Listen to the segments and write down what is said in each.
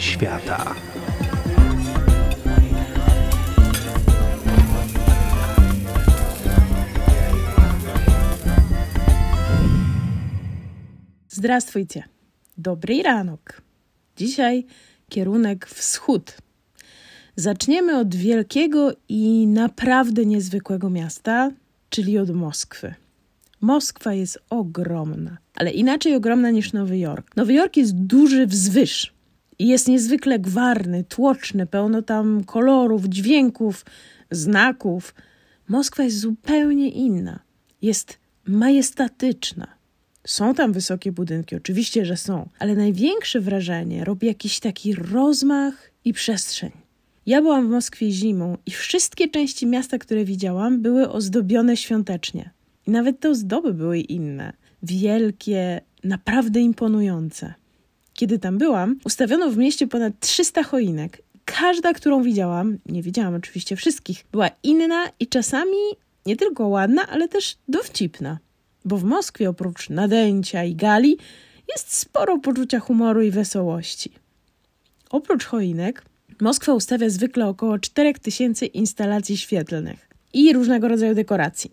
świata. Zdrastwujcie. Dobry ranok. Dzisiaj kierunek wschód. Zaczniemy od wielkiego i naprawdę niezwykłego miasta, czyli od Moskwy. Moskwa jest ogromna, ale inaczej ogromna niż Nowy Jork. Nowy Jork jest duży wzwyż, jest niezwykle gwarny, tłoczny, pełno tam kolorów, dźwięków, znaków. Moskwa jest zupełnie inna. Jest majestatyczna. Są tam wysokie budynki, oczywiście, że są, ale największe wrażenie robi jakiś taki rozmach i przestrzeń. Ja byłam w Moskwie zimą i wszystkie części miasta, które widziałam, były ozdobione świątecznie. I nawet te ozdoby były inne. Wielkie, naprawdę imponujące. Kiedy tam byłam, ustawiono w mieście ponad 300 choinek. Każda, którą widziałam, nie widziałam oczywiście wszystkich, była inna i czasami nie tylko ładna, ale też dowcipna. Bo w Moskwie oprócz nadęcia i gali jest sporo poczucia humoru i wesołości. Oprócz choinek, Moskwa ustawia zwykle około 4000 instalacji świetlnych i różnego rodzaju dekoracji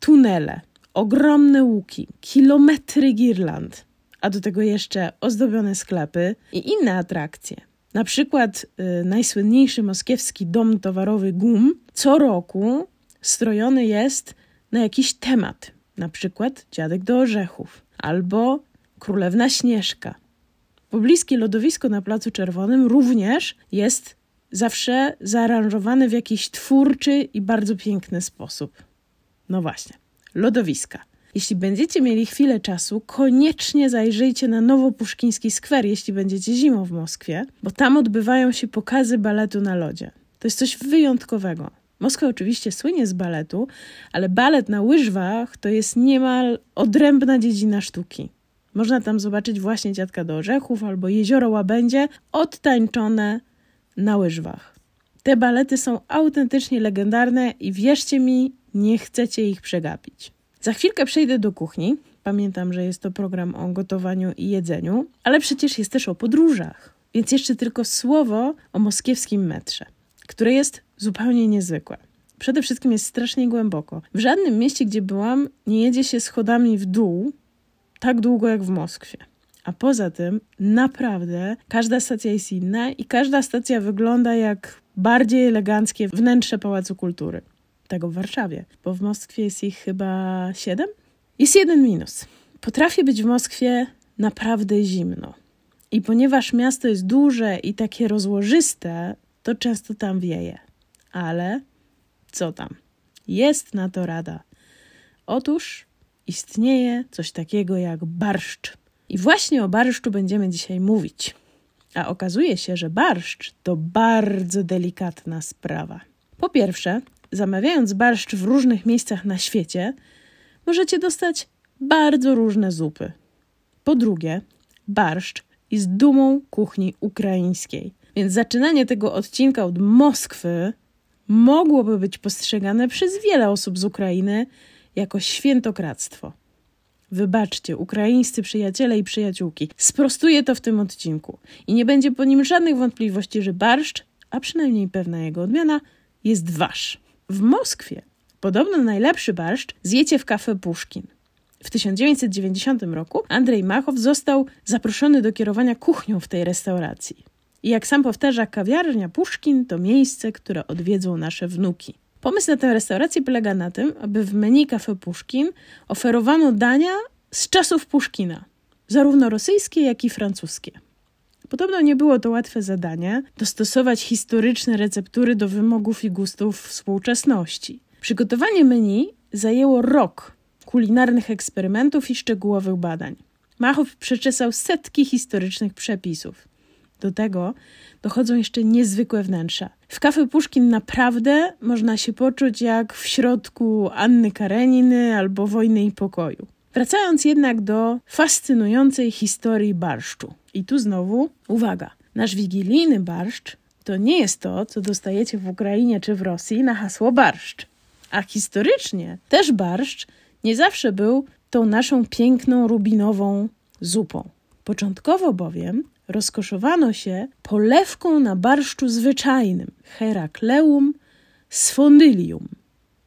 tunele, ogromne łuki, kilometry girland, a do tego jeszcze ozdobione sklepy i inne atrakcje. Na przykład y, najsłynniejszy moskiewski dom towarowy GUM co roku strojony jest na jakiś temat, na przykład Dziadek do Orzechów albo Królewna Śnieżka. Pobliskie lodowisko na Placu Czerwonym również jest zawsze zaaranżowane w jakiś twórczy i bardzo piękny sposób. No właśnie, lodowiska. Jeśli będziecie mieli chwilę czasu, koniecznie zajrzyjcie na Nowopuszkiński Skwer, jeśli będziecie zimą w Moskwie, bo tam odbywają się pokazy baletu na lodzie. To jest coś wyjątkowego. Moskwa oczywiście słynie z baletu, ale balet na łyżwach to jest niemal odrębna dziedzina sztuki. Można tam zobaczyć właśnie Dziadka do Orzechów albo Jezioro Łabędzie odtańczone na łyżwach. Te balety są autentycznie legendarne i wierzcie mi, nie chcecie ich przegapić. Za chwilkę przejdę do kuchni. Pamiętam, że jest to program o gotowaniu i jedzeniu, ale przecież jest też o podróżach. Więc jeszcze tylko słowo o moskiewskim metrze, które jest zupełnie niezwykłe. Przede wszystkim jest strasznie głęboko. W żadnym mieście, gdzie byłam, nie jedzie się schodami w dół tak długo jak w Moskwie. A poza tym, naprawdę, każda stacja jest inna i każda stacja wygląda jak bardziej eleganckie wnętrze Pałacu Kultury tego w Warszawie, bo w Moskwie jest ich chyba siedem. Jest jeden minus. Potrafi być w Moskwie naprawdę zimno. I ponieważ miasto jest duże i takie rozłożyste, to często tam wieje. Ale co tam? Jest na to rada. Otóż istnieje coś takiego jak barszcz. I właśnie o barszczu będziemy dzisiaj mówić. A okazuje się, że barszcz to bardzo delikatna sprawa. Po pierwsze, zamawiając barszcz w różnych miejscach na świecie, możecie dostać bardzo różne zupy. Po drugie, barszcz jest dumą kuchni ukraińskiej, więc zaczynanie tego odcinka od Moskwy mogłoby być postrzegane przez wiele osób z Ukrainy jako świętokradztwo. Wybaczcie, ukraińscy przyjaciele i przyjaciółki, sprostuję to w tym odcinku i nie będzie po nim żadnych wątpliwości, że barszcz, a przynajmniej pewna jego odmiana, jest wasz. W Moskwie podobno najlepszy barszcz zjecie w kafe Puszkin. W 1990 roku Andrzej Machow został zaproszony do kierowania kuchnią w tej restauracji. I jak sam powtarza, kawiarnia Puszkin to miejsce, które odwiedzą nasze wnuki. Pomysł na tę restaurację polega na tym, aby w menu kafe Puszkin oferowano dania z czasów Puszkina, zarówno rosyjskie, jak i francuskie. Podobno nie było to łatwe zadanie dostosować historyczne receptury do wymogów i gustów współczesności. Przygotowanie menu zajęło rok kulinarnych eksperymentów i szczegółowych badań. Machow przeczesał setki historycznych przepisów. Do tego dochodzą jeszcze niezwykłe wnętrza. W kafe Puszkin naprawdę można się poczuć jak w środku Anny Kareniny albo Wojny i Pokoju. Wracając jednak do fascynującej historii barszczu. I tu znowu uwaga. Nasz wigilijny barszcz to nie jest to, co dostajecie w Ukrainie czy w Rosji na hasło barszcz. A historycznie też barszcz nie zawsze był tą naszą piękną, rubinową zupą. Początkowo bowiem rozkoszowano się polewką na barszczu zwyczajnym Herakleum sfondylium,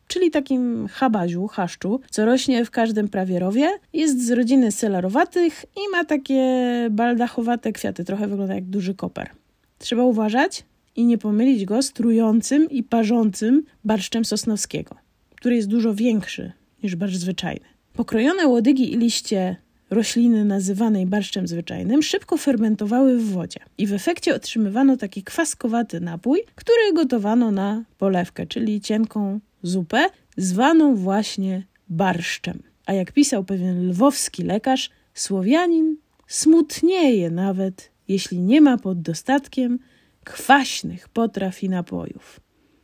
czyli takim habaziu, chaszczu, co rośnie w każdym prawie rowie. Jest z rodziny selarowatych i ma takie baldachowate kwiaty, trochę wygląda jak duży koper. Trzeba uważać i nie pomylić go z trującym i parzącym barszczem sosnowskiego, który jest dużo większy niż barszcz zwyczajny. Pokrojone łodygi i liście rośliny nazywanej barszczem zwyczajnym szybko fermentowały w wodzie i w efekcie otrzymywano taki kwaskowaty napój, który gotowano na polewkę, czyli cienką zupę, zwaną właśnie barszczem. A jak pisał pewien lwowski lekarz, Słowianin smutnieje nawet, jeśli nie ma pod dostatkiem kwaśnych potraw i napojów.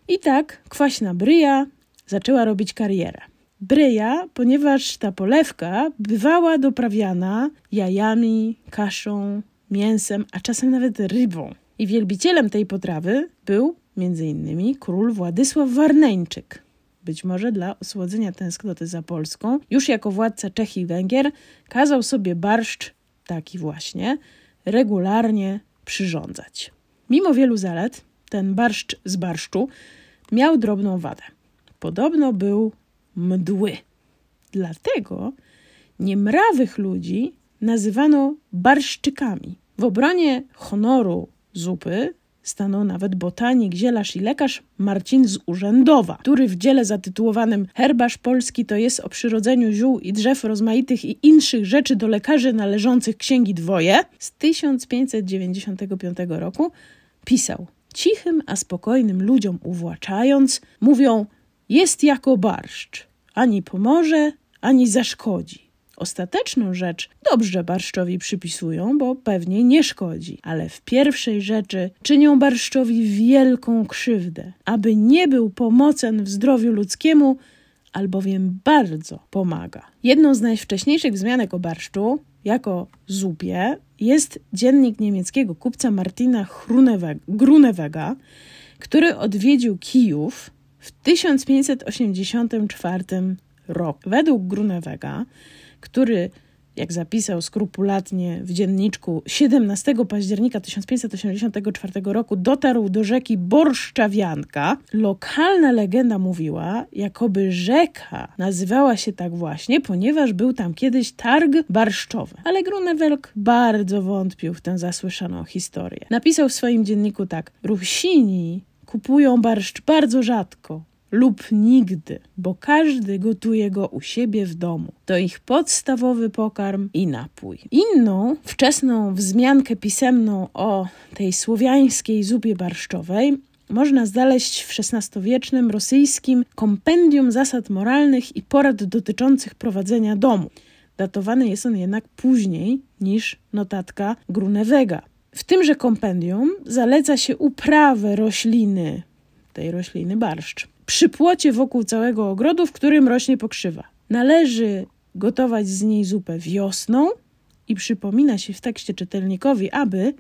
I tak kwaśna bryja zaczęła robić karierę. Bryja, ponieważ ta polewka bywała doprawiana jajami, kaszą, mięsem, a czasem nawet rybą. I wielbicielem tej potrawy był m.in. król Władysław Warneńczyk. Być może dla osłodzenia tęsknoty za Polską, już jako władca Czech i Węgier, kazał sobie barszcz, taki właśnie, regularnie przyrządzać. Mimo wielu zalet, ten barszcz z barszczu miał drobną wadę. Podobno był mdły. Dlatego niemrawych ludzi nazywano barszczykami. W obronie honoru zupy stanął nawet botanik, zielarz i lekarz Marcin z Urzędowa, który w dziele zatytułowanym Herbarz Polski to jest o przyrodzeniu ziół i drzew rozmaitych i inszych rzeczy do lekarzy należących księgi dwoje z 1595 roku pisał cichym a spokojnym ludziom uwłaczając, mówią jest jako barszcz, ani pomoże, ani zaszkodzi. Ostateczną rzecz dobrze barszczowi przypisują, bo pewnie nie szkodzi, ale w pierwszej rzeczy czynią barszczowi wielką krzywdę, aby nie był pomocen w zdrowiu ludzkiemu, albowiem bardzo pomaga. Jedną z najwcześniejszych wzmianek o barszczu, jako zupie, jest dziennik niemieckiego kupca Martina Grunewega, który odwiedził Kijów w 1584 roku. Według Grunewega, który jak zapisał skrupulatnie w dzienniczku 17 października 1584 roku, dotarł do rzeki Borszczawianka. Lokalna legenda mówiła, jakoby rzeka nazywała się tak właśnie, ponieważ był tam kiedyś targ barszczowy. Ale Grunewelk bardzo wątpił w tę zasłyszaną historię. Napisał w swoim dzienniku tak: Rusini kupują barszcz bardzo rzadko lub nigdy, bo każdy gotuje go u siebie w domu. To ich podstawowy pokarm i napój. Inną, wczesną wzmiankę pisemną o tej słowiańskiej zupie barszczowej można znaleźć w XVI-wiecznym rosyjskim kompendium zasad moralnych i porad dotyczących prowadzenia domu. Datowany jest on jednak później niż notatka Grunewega. W tymże kompendium zaleca się uprawę rośliny, tej rośliny barszcz, przy płocie wokół całego ogrodu, w którym rośnie pokrzywa. Należy gotować z niej zupę wiosną i przypomina się w tekście czytelnikowi, aby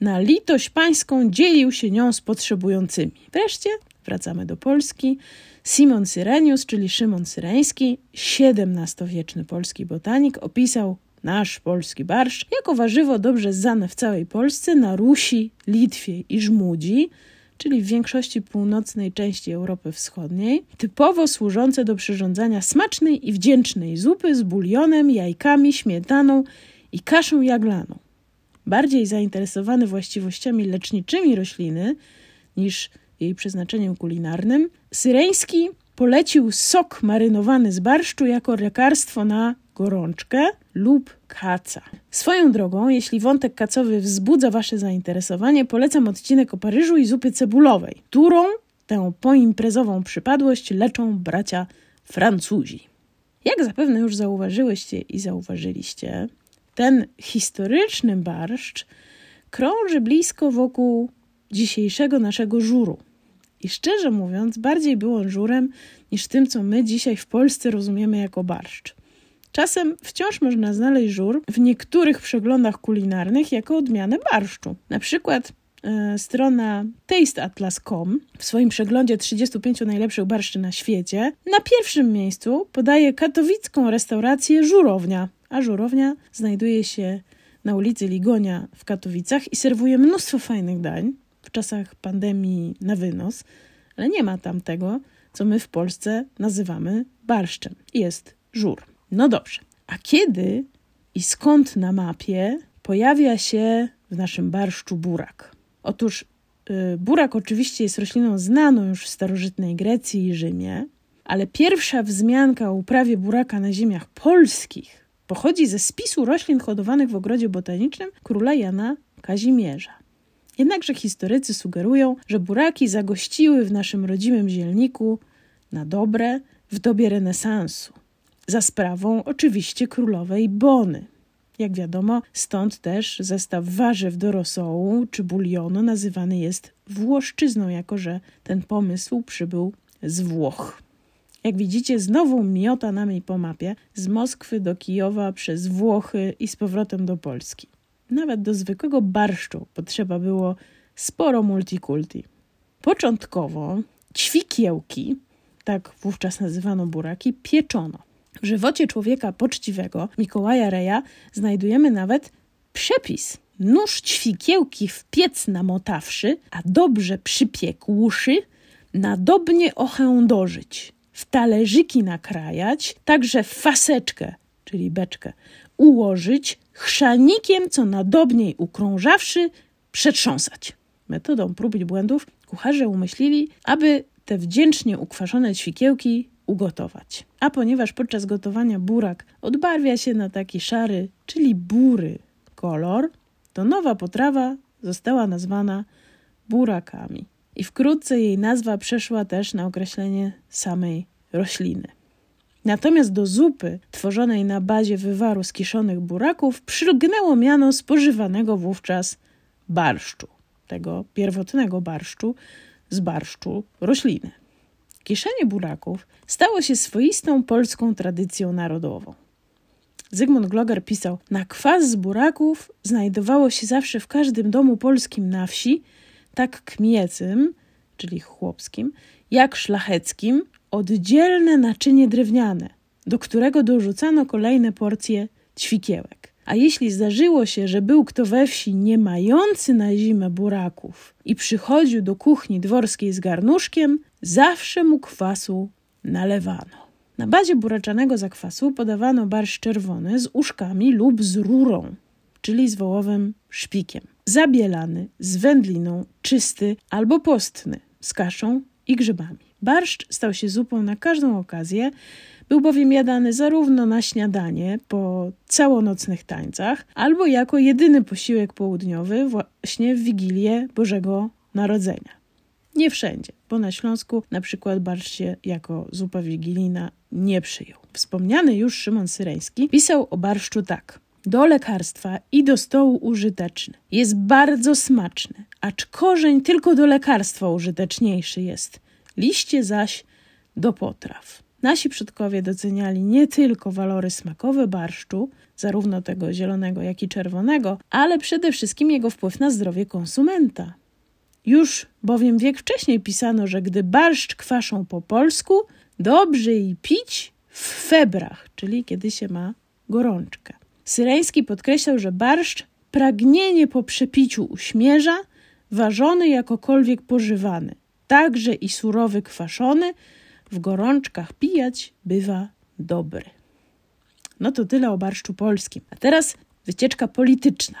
na litość pańską dzielił się nią z potrzebującymi. Wreszcie wracamy do Polski. Simon Syrenius, czyli Szymon Syreński, XVII-wieczny polski botanik, opisał nasz polski barszcz jako warzywo dobrze znane w całej Polsce, na Rusi, Litwie i Żmudzi, czyli w większości północnej części Europy Wschodniej, typowo służące do przyrządzania smacznej i wdzięcznej zupy z bulionem, jajkami, śmietaną i kaszą jaglaną. Bardziej zainteresowany właściwościami leczniczymi rośliny niż jej przeznaczeniem kulinarnym, Syreński polecił sok marynowany z barszczu jako lekarstwo na gorączkę lub kaca. Swoją drogą, jeśli wątek kacowy wzbudza Wasze zainteresowanie, polecam odcinek o Paryżu i zupie cebulowej, którą tę poimprezową przypadłość leczą bracia Francuzi. Jak zapewne już zauważyłyście i zauważyliście, ten historyczny barszcz krąży blisko wokół dzisiejszego naszego żuru. I szczerze mówiąc, bardziej był on żurem niż tym, co my dzisiaj w Polsce rozumiemy jako barszcz. Czasem wciąż można znaleźć żur w niektórych przeglądach kulinarnych jako odmianę barszczu. Na przykład e, strona tasteatlas.com w swoim przeglądzie 35 najlepszych barszczy na świecie na pierwszym miejscu podaje katowicką restaurację Żurownia, a Żurownia znajduje się na ulicy Ligonia w Katowicach i serwuje mnóstwo fajnych dań w czasach pandemii na wynos, ale nie ma tam tego, co my w Polsce nazywamy barszczem. Jest żur. No dobrze. A kiedy i skąd na mapie pojawia się w naszym barszczu burak? Otóż yy, burak oczywiście jest rośliną znaną już w starożytnej Grecji i Rzymie, ale pierwsza wzmianka o uprawie buraka na ziemiach polskich pochodzi ze spisu roślin hodowanych w ogrodzie botanicznym króla Jana Kazimierza. Jednakże historycy sugerują, że buraki zagościły w naszym rodzimym zielniku na dobre w dobie renesansu, za sprawą oczywiście królowej Bony. Jak wiadomo, stąd też zestaw warzyw do rosołu czy bulionu nazywany jest Włoszczyzną, jako że ten pomysł przybył z Włoch. Jak widzicie, znowu miota nami po mapie z Moskwy do Kijowa przez Włochy i z powrotem do Polski. Nawet do zwykłego barszczu potrzeba było sporo multikulti. Początkowo ćwikiełki, tak wówczas nazywano buraki, pieczono. W żywocie człowieka poczciwego, Mikołaja Reja, znajdujemy nawet przepis. Nóż ćwikiełki w piec namotawszy, a dobrze przypiekłszy, nadobnie ochędożyć, w talerzyki nakrajać, także w faseczkę, czyli beczkę, ułożyć, chrzanikiem co nadobniej ukrążawszy, przetrząsać. Metodą prób i błędów kucharze umyślili, aby te wdzięcznie ukwaszone ćwikiełki ugotować. A ponieważ podczas gotowania burak odbarwia się na taki szary, czyli bury kolor, to nowa potrawa została nazwana burakami. I wkrótce jej nazwa przeszła też na określenie samej rośliny. Natomiast do zupy tworzonej na bazie wywaru z kiszonych buraków przylgnęło miano spożywanego wówczas barszczu, tego pierwotnego barszczu z barszczu rośliny. Kiszenie buraków stało się swoistą polską tradycją narodową. Zygmunt Gloger pisał: Na kwas z buraków znajdowało się zawsze w każdym domu polskim na wsi, tak kmiecym, czyli chłopskim, jak szlacheckim, oddzielne naczynie drewniane, do którego dorzucano kolejne porcje ćwikiełek. A jeśli zdarzyło się, że był kto we wsi nie mający na zimę buraków i przychodził do kuchni dworskiej z garnuszkiem, zawsze mu kwasu nalewano. Na bazie buraczanego zakwasu podawano barszcz czerwony z uszkami lub z rurą, czyli z wołowym szpikiem. Zabielany, z wędliną, czysty albo postny, z kaszą i grzybami. Barszcz stał się zupą na każdą okazję, był bowiem jadany zarówno na śniadanie po całonocnych tańcach, albo jako jedyny posiłek południowy właśnie w Wigilię Bożego Narodzenia. Nie wszędzie, bo na Śląsku na przykład barszcz się jako zupa wigilijna nie przyjął. Wspomniany już Szymon Syreński pisał o barszczu tak. Do lekarstwa i do stołu użyteczny. Jest bardzo smaczny, acz korzeń tylko do lekarstwa użyteczniejszy jest. Liście zaś do potraw. Nasi przodkowie doceniali nie tylko walory smakowe barszczu, zarówno tego zielonego, jak i czerwonego, ale przede wszystkim jego wpływ na zdrowie konsumenta. Już bowiem wiek wcześniej pisano, że gdy barszcz kwaszą po polsku, dobrze i pić w febrach, czyli kiedy się ma gorączkę. Syreński podkreślał, że barszcz pragnienie po przepiciu uśmierza, ważony jakokolwiek pożywany, także i surowy kwaszony, w gorączkach pijać bywa dobry. No to tyle o barszczu polskim. A teraz wycieczka polityczna.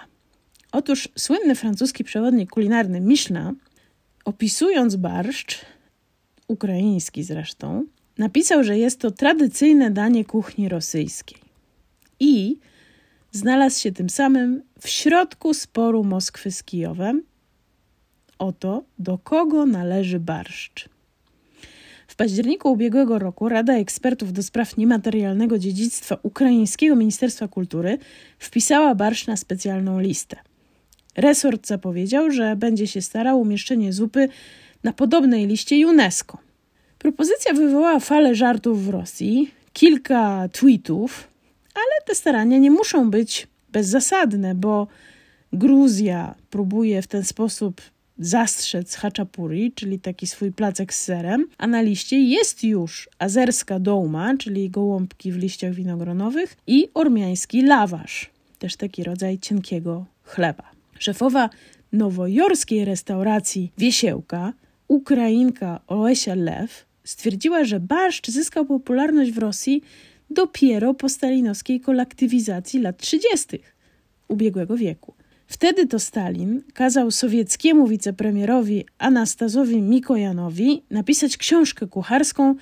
Otóż słynny francuski przewodnik kulinarny Michelin, opisując barszcz, ukraiński zresztą, napisał, że jest to tradycyjne danie kuchni rosyjskiej. I znalazł się tym samym w środku sporu Moskwy z Kijowem o to, do kogo należy barszcz. W październiku ubiegłego roku Rada Ekspertów do Spraw Niematerialnego Dziedzictwa Ukraińskiego Ministerstwa Kultury wpisała barszcz na specjalną listę. Resort zapowiedział, że będzie się starał umieszczenie zupy na podobnej liście UNESCO. Propozycja wywołała falę żartów w Rosji, kilka tweetów, ale te starania nie muszą być bezzasadne, bo Gruzja próbuje w ten sposób zastrzec haczapuri, czyli taki swój placek z serem, a na liście jest już azerska dołma, czyli gołąbki w liściach winogronowych i ormiański lawasz, też taki rodzaj cienkiego chleba. Szefowa nowojorskiej restauracji Wiesiełka, Ukrainka Olesia Lew, stwierdziła, że barszcz zyskał popularność w Rosji dopiero po stalinowskiej kolektywizacji lat 30. ubiegłego wieku. Wtedy to Stalin kazał sowieckiemu wicepremierowi Anastazowi Mikojanowi napisać książkę kucharską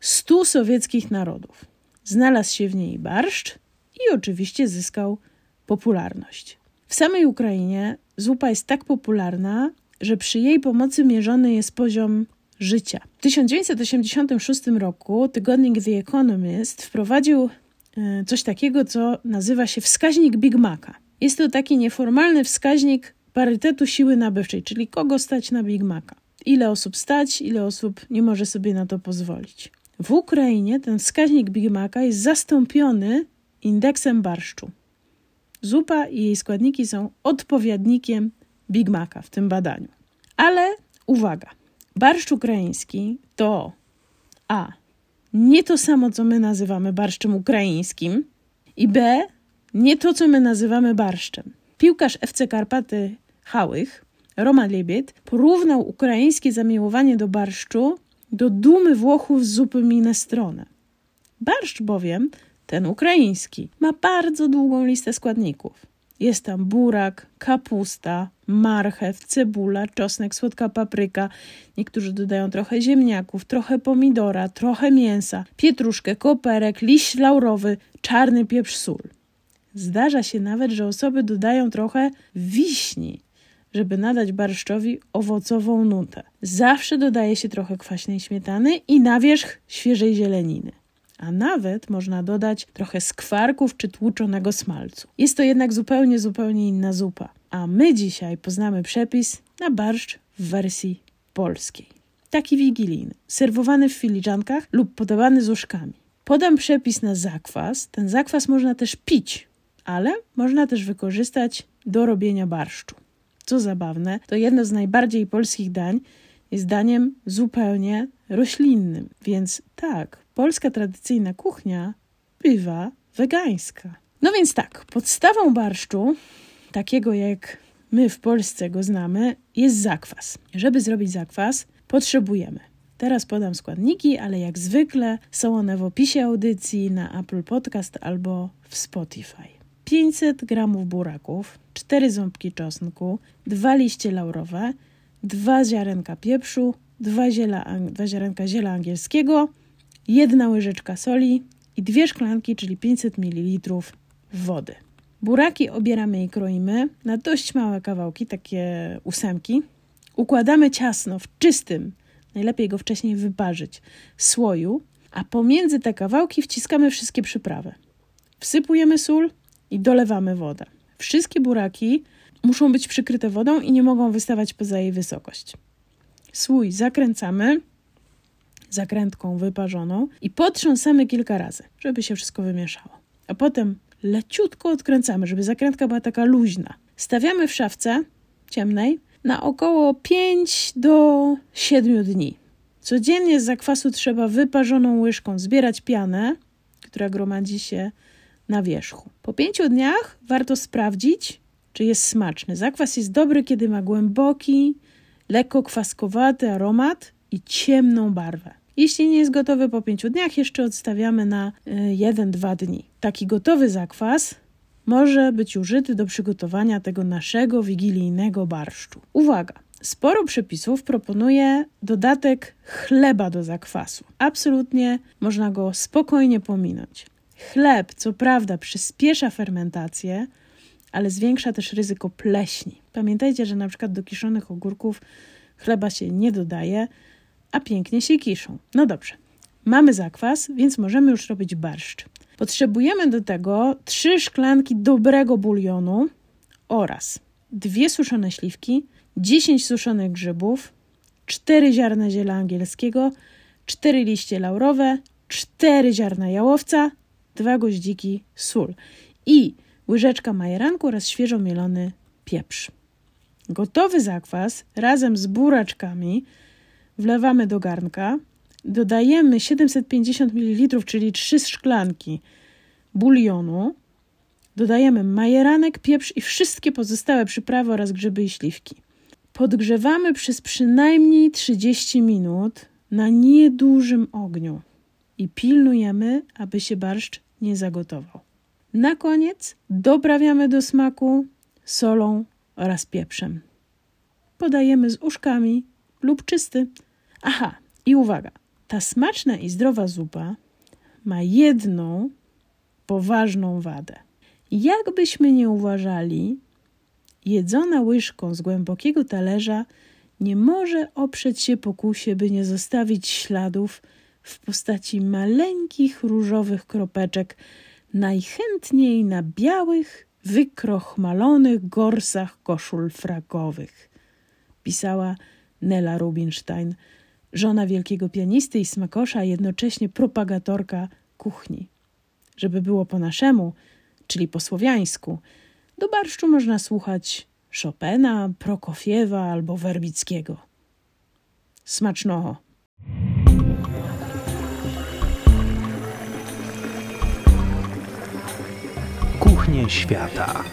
Stu sowieckich narodów. Znalazł się w niej barszcz i oczywiście zyskał popularność. W samej Ukrainie zupa jest tak popularna, że przy jej pomocy mierzony jest poziom życia. W 1986 roku tygodnik The Economist wprowadził e, coś takiego, co nazywa się wskaźnik Big Maca. Jest to taki nieformalny wskaźnik parytetu siły nabywczej, czyli kogo stać na Big Maca. Ile osób stać, ile osób nie może sobie na to pozwolić. W Ukrainie ten wskaźnik Big Maca jest zastąpiony indeksem barszczu. Zupa i jej składniki są odpowiednikiem Big Maca w tym badaniu. Ale uwaga, barszcz ukraiński to A. Nie to samo, co my nazywamy barszczem ukraińskim, i B. Nie to, co my nazywamy barszczem. Piłkarz FC Karpaty Hałych, Roman Liebiet, porównał ukraińskie zamiłowanie do barszczu do dumy Włochów z zupy minestrone. Barszcz bowiem, ten ukraiński, ma bardzo długą listę składników. Jest tam burak, kapusta, marchew, cebula, czosnek, słodka papryka. Niektórzy dodają trochę ziemniaków, trochę pomidora, trochę mięsa, pietruszkę, koperek, liść laurowy, czarny pieprz, sól. Zdarza się nawet, że osoby dodają trochę wiśni, żeby nadać barszczowi owocową nutę. Zawsze dodaje się trochę kwaśnej śmietany i na wierzch świeżej zieleniny. A nawet można dodać trochę skwarków czy tłuczonego smalcu. Jest to jednak zupełnie, zupełnie inna zupa. A my dzisiaj poznamy przepis na barszcz w wersji polskiej. Taki wigilijny, serwowany w filiżankach lub podawany z łóżkami. Podam przepis na zakwas. Ten zakwas można też pić, ale można też wykorzystać do robienia barszczu. Co zabawne, to jedno z najbardziej polskich dań jest daniem zupełnie roślinnym, więc tak, polska tradycyjna kuchnia bywa wegańska. No więc tak, podstawą barszczu, takiego jak my w Polsce go znamy, jest zakwas. Żeby zrobić zakwas, potrzebujemy. Teraz podam składniki, ale jak zwykle są one w opisie audycji na Apple Podcast albo w Spotify. 500 g buraków, 4 ząbki czosnku, 2 liście laurowe, 2 ziarenka pieprzu, 2, ziela, 2 ziarenka ziela angielskiego, 1 łyżeczka soli i 2 szklanki, czyli 500 ml wody. Buraki obieramy i kroimy na dość małe kawałki, takie ósemki. Układamy ciasno w czystym, najlepiej go wcześniej wyparzyć, słoju, a pomiędzy te kawałki wciskamy wszystkie przyprawy. Wsypujemy sól, i dolewamy wodę. Wszystkie buraki muszą być przykryte wodą i nie mogą wystawać poza jej wysokość. Słój zakręcamy zakrętką wyparzoną i potrząsamy kilka razy, żeby się wszystko wymieszało. A potem leciutko odkręcamy, żeby zakrętka była taka luźna. Stawiamy w szafce ciemnej na około 5 do 7 dni. Codziennie z zakwasu trzeba wyparzoną łyżką zbierać pianę, która gromadzi się na wierzchu. Po pięciu dniach warto sprawdzić, czy jest smaczny. Zakwas jest dobry, kiedy ma głęboki, lekko kwaskowaty aromat i ciemną barwę. Jeśli nie jest gotowy po pięciu dniach, jeszcze odstawiamy na 1-2 e, dni. Taki gotowy zakwas może być użyty do przygotowania tego naszego wigilijnego barszczu. Uwaga! Sporo przepisów proponuje dodatek chleba do zakwasu. Absolutnie można go spokojnie pominąć. Chleb, co prawda, przyspiesza fermentację, ale zwiększa też ryzyko pleśni. Pamiętajcie, że na przykład do kiszonych ogórków chleba się nie dodaje, a pięknie się kiszą. No dobrze, mamy zakwas, więc możemy już robić barszcz. Potrzebujemy do tego trzy szklanki dobrego bulionu oraz dwie suszone śliwki, 10 suszonych grzybów, 4 ziarna ziela angielskiego, 4 liście laurowe, 4 ziarna jałowca, dwa goździki, sól i łyżeczka majeranku oraz świeżo mielony pieprz. Gotowy zakwas razem z buraczkami wlewamy do garnka, dodajemy 750 ml, czyli 3 szklanki bulionu Dodajemy majeranek, pieprz i wszystkie pozostałe przyprawy oraz grzyby i śliwki. Podgrzewamy przez przynajmniej 30 minut na niedużym ogniu i pilnujemy, aby się barszcz nie zagotował. Na koniec doprawiamy do smaku solą oraz pieprzem. Podajemy z uszkami lub czysty. Aha, i uwaga, ta smaczna i zdrowa zupa ma jedną poważną wadę. Jakbyśmy nie uważali, jedzona łyżką z głębokiego talerza nie może oprzeć się pokusie, by nie zostawić śladów w postaci maleńkich różowych kropeczek, najchętniej na białych, wykrochmalonych gorsach koszul fragowych. Pisała Nela Rubinstein, żona wielkiego pianisty i smakosza, a jednocześnie propagatorka kuchni. Żeby było po naszemu, czyli po słowiańsku, do barszczu można słuchać Chopina, Prokofiewa albo Werbickiego. Smacznoho! Świata.